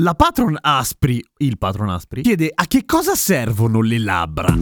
La patron Aspri, il patron Aspri, chiede a che cosa servono le labbra.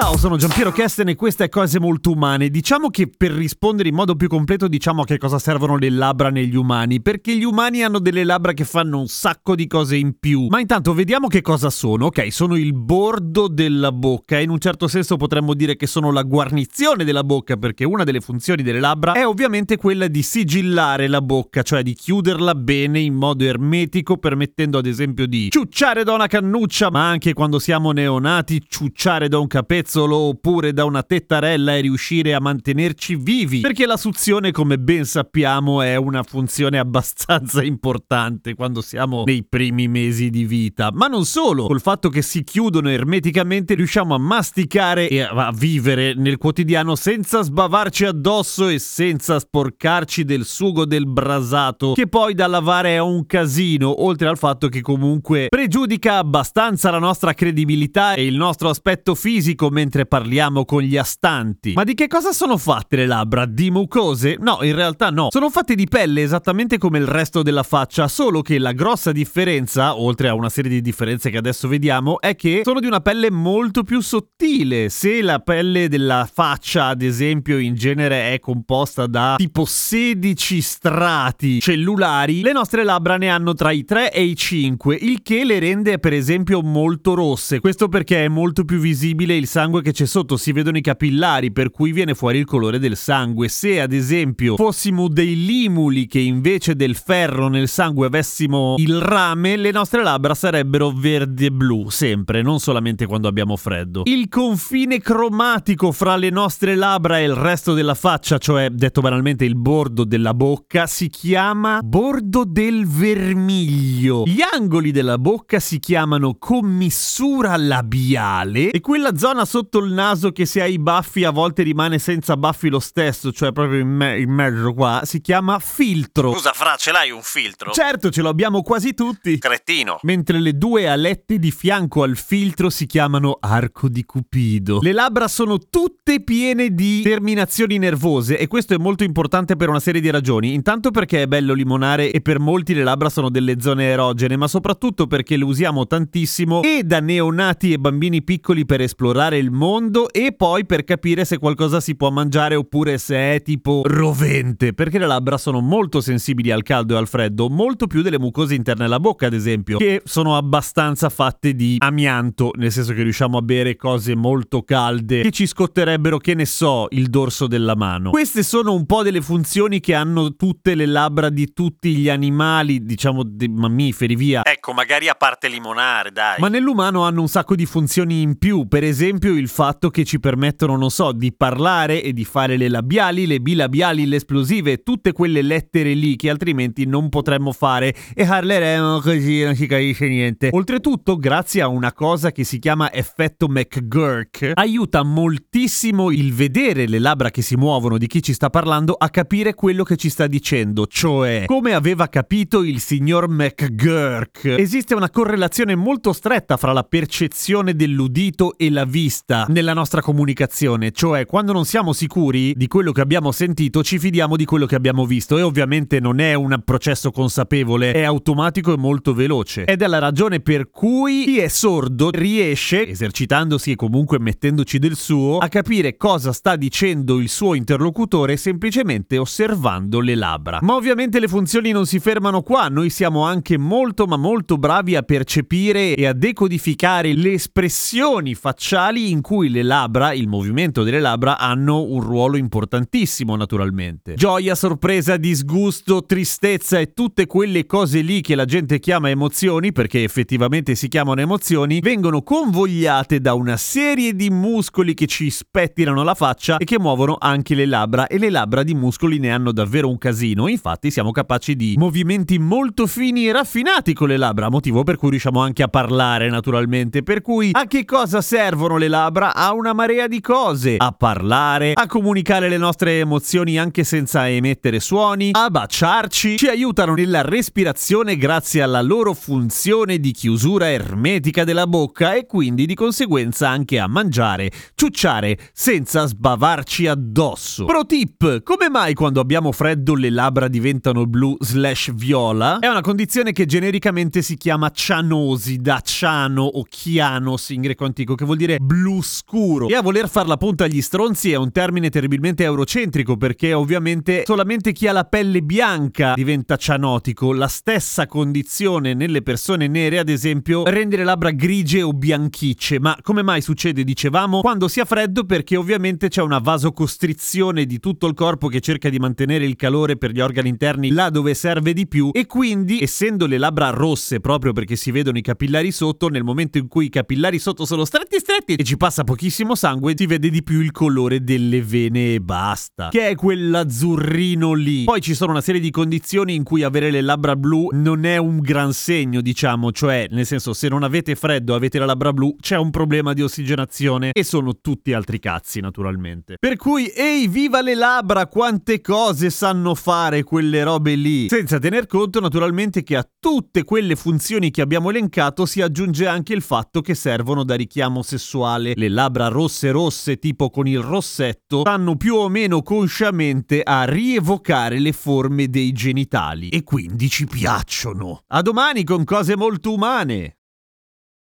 Ciao, sono Giampiero Kesten e questa è Cose Molto Umane. Diciamo che per rispondere in modo più completo diciamo a che cosa servono le labbra negli umani, perché gli umani hanno delle labbra che fanno un sacco di cose in più. Ma intanto vediamo che cosa sono. Ok, sono il bordo della bocca e in un certo senso potremmo dire che sono la guarnizione della bocca, perché una delle funzioni delle labbra è ovviamente quella di sigillare la bocca, cioè di chiuderla bene in modo ermetico, permettendo ad esempio di ciucciare da una cannuccia, ma anche quando siamo neonati, ciucciare da un capezzolo oppure da una tettarella e riuscire a mantenerci vivi. Perché la suzione, come ben sappiamo, è una funzione abbastanza importante quando siamo nei primi mesi di vita. Ma non solo, col fatto che si chiudono ermeticamente riusciamo a masticare e a vivere nel quotidiano senza sbavarci addosso e senza sporcarci del sugo del brasato, che poi da lavare è un casino, oltre al fatto che comunque pregiudica abbastanza la nostra credibilità e il nostro aspetto fisico mentre parliamo con gli astanti. Ma di che cosa sono fatte le labbra? Di mucose? No, in realtà no. Sono fatte di pelle esattamente come il resto della faccia, solo che la grossa differenza, oltre a una serie di differenze che adesso vediamo, è che sono di una pelle molto più sottile. Se la pelle della faccia, ad esempio, in genere è composta da tipo 16 strati cellulari, le nostre labbra ne hanno tra i 3 e i 5, il che le rende per esempio molto rosse. Questo perché è molto più visibile il sangue che c'è sotto, si vedono i capillari, per cui viene fuori il colore del sangue. Se ad esempio fossimo dei limuli che invece del ferro nel sangue avessimo il rame, le nostre labbra sarebbero verde e blu, sempre, non solamente quando abbiamo freddo. Il confine cromatico fra le nostre labbra e il resto della faccia, cioè detto banalmente il bordo della bocca, si chiama bordo del vermiglio. Gli angoli della bocca si chiamano commissura labiale e quella zona sotto il naso che se hai i baffi a volte rimane senza baffi lo stesso, cioè proprio in, me- in mezzo qua, si chiama filtro. Scusa, Fra, ce l'hai un filtro? Certo, ce l'abbiamo quasi tutti. Cretino. Mentre le due alette di fianco al filtro si chiamano arco di cupido. Le labbra sono tutte piene di terminazioni nervose e questo è molto importante per una serie di ragioni. Intanto perché è bello limonare e per molti le labbra sono delle zone erogene, ma soprattutto perché le usiamo tantissimo e da neonati e bambini piccoli per esplorare il mondo e poi per capire se qualcosa si può mangiare oppure se è tipo rovente, perché le labbra sono molto sensibili al caldo e al freddo, molto più delle mucose interne alla bocca, ad esempio, che sono abbastanza fatte di amianto, nel senso che riusciamo a bere cose molto calde che ci scotterebbero, che ne so, il dorso della mano. Queste sono un po' delle funzioni che hanno tutte le labbra di tutti gli animali, diciamo dei mammiferi, via. Ecco, magari a parte limonare, dai. Ma nell'umano hanno un sacco di funzioni in più, per esempio il fatto che ci permettono, non so, di parlare e di fare le labiali, le bilabiali, le esplosive, tutte quelle lettere lì che altrimenti non potremmo fare e parleremo così, non si capisce niente. Oltretutto, grazie a una cosa che si chiama effetto McGurk, aiuta moltissimo il vedere le labbra che si muovono di chi ci sta parlando a capire quello che ci sta dicendo, cioè come aveva capito il signor McGurk. Esiste una correlazione molto stretta fra la percezione dell'udito e la vista nella nostra comunicazione, cioè quando non siamo sicuri di quello che abbiamo sentito ci fidiamo di quello che abbiamo visto e ovviamente non è un processo consapevole, è automatico e molto veloce. Ed è la ragione per cui chi è sordo riesce, esercitandosi e comunque mettendoci del suo, a capire cosa sta dicendo il suo interlocutore semplicemente osservando le labbra. Ma ovviamente le funzioni non si fermano qua, noi siamo anche molto ma molto bravi a percepire e a decodificare le espressioni facciali in cui le labbra, il movimento delle labbra, hanno un ruolo importantissimo naturalmente. Gioia, sorpresa, disgusto, tristezza e tutte quelle cose lì che la gente chiama emozioni, perché effettivamente si chiamano emozioni, vengono convogliate da una serie di muscoli che ci spettinano la faccia e che muovono anche le labbra e le labbra di muscoli ne hanno davvero un casino, infatti siamo capaci di movimenti molto fini e raffinati con le labbra, motivo per cui riusciamo anche a parlare naturalmente, per cui a che cosa servono le labbra? A una marea di cose, a parlare, a comunicare le nostre emozioni anche senza emettere suoni, a baciarci, ci aiutano nella respirazione grazie alla loro funzione di chiusura ermetica della bocca e quindi di conseguenza anche a mangiare, ciucciare senza sbavarci addosso. Pro tip, come mai quando abbiamo freddo le labbra diventano blu slash viola? È una condizione che genericamente si chiama cianosi, da ciano o chianos in greco antico, che vuol dire blu scuro. E a voler far la punta agli stronzi è un termine terribilmente eurocentrico, perché ovviamente solamente chi ha la pelle bianca diventa cianotico. La stessa condizione nelle persone nere, ad esempio, rende le labbra grigie o bianchicce. Ma come mai succede, dicevamo, quando si ha freddo? Perché ovviamente c'è una vasocostrizione di tutto il corpo che cerca di mantenere il calore per gli organi interni là dove serve di più e quindi, essendo le labbra rosse proprio perché si vedono i capillari sotto, nel momento in cui i capillari sotto sono stretti stretti e ci passa pochissimo sangue, si vede di più il colore delle vene e basta. Che è quell'azzurrino lì. Poi ci sono una serie di condizioni in cui avere le labbra blu non è un gran segno, diciamo, cioè nel senso se non avete freddo, avete la labbra blu, c'è un problema di ossigenazione e sono tutti altri cazzi naturalmente. Per cui ehi, viva le labbra, quante cose sanno fare quelle robe lì. Senza tener conto naturalmente che a tutte quelle funzioni che abbiamo elencato si aggiunge anche il fatto che servono da richiamo sessuale. Le labbra rosse rosse tipo con il rossetto stanno più o meno consciamente a rievocare le forme dei genitali e quindi ci piacciono. A domani con cose molto umane.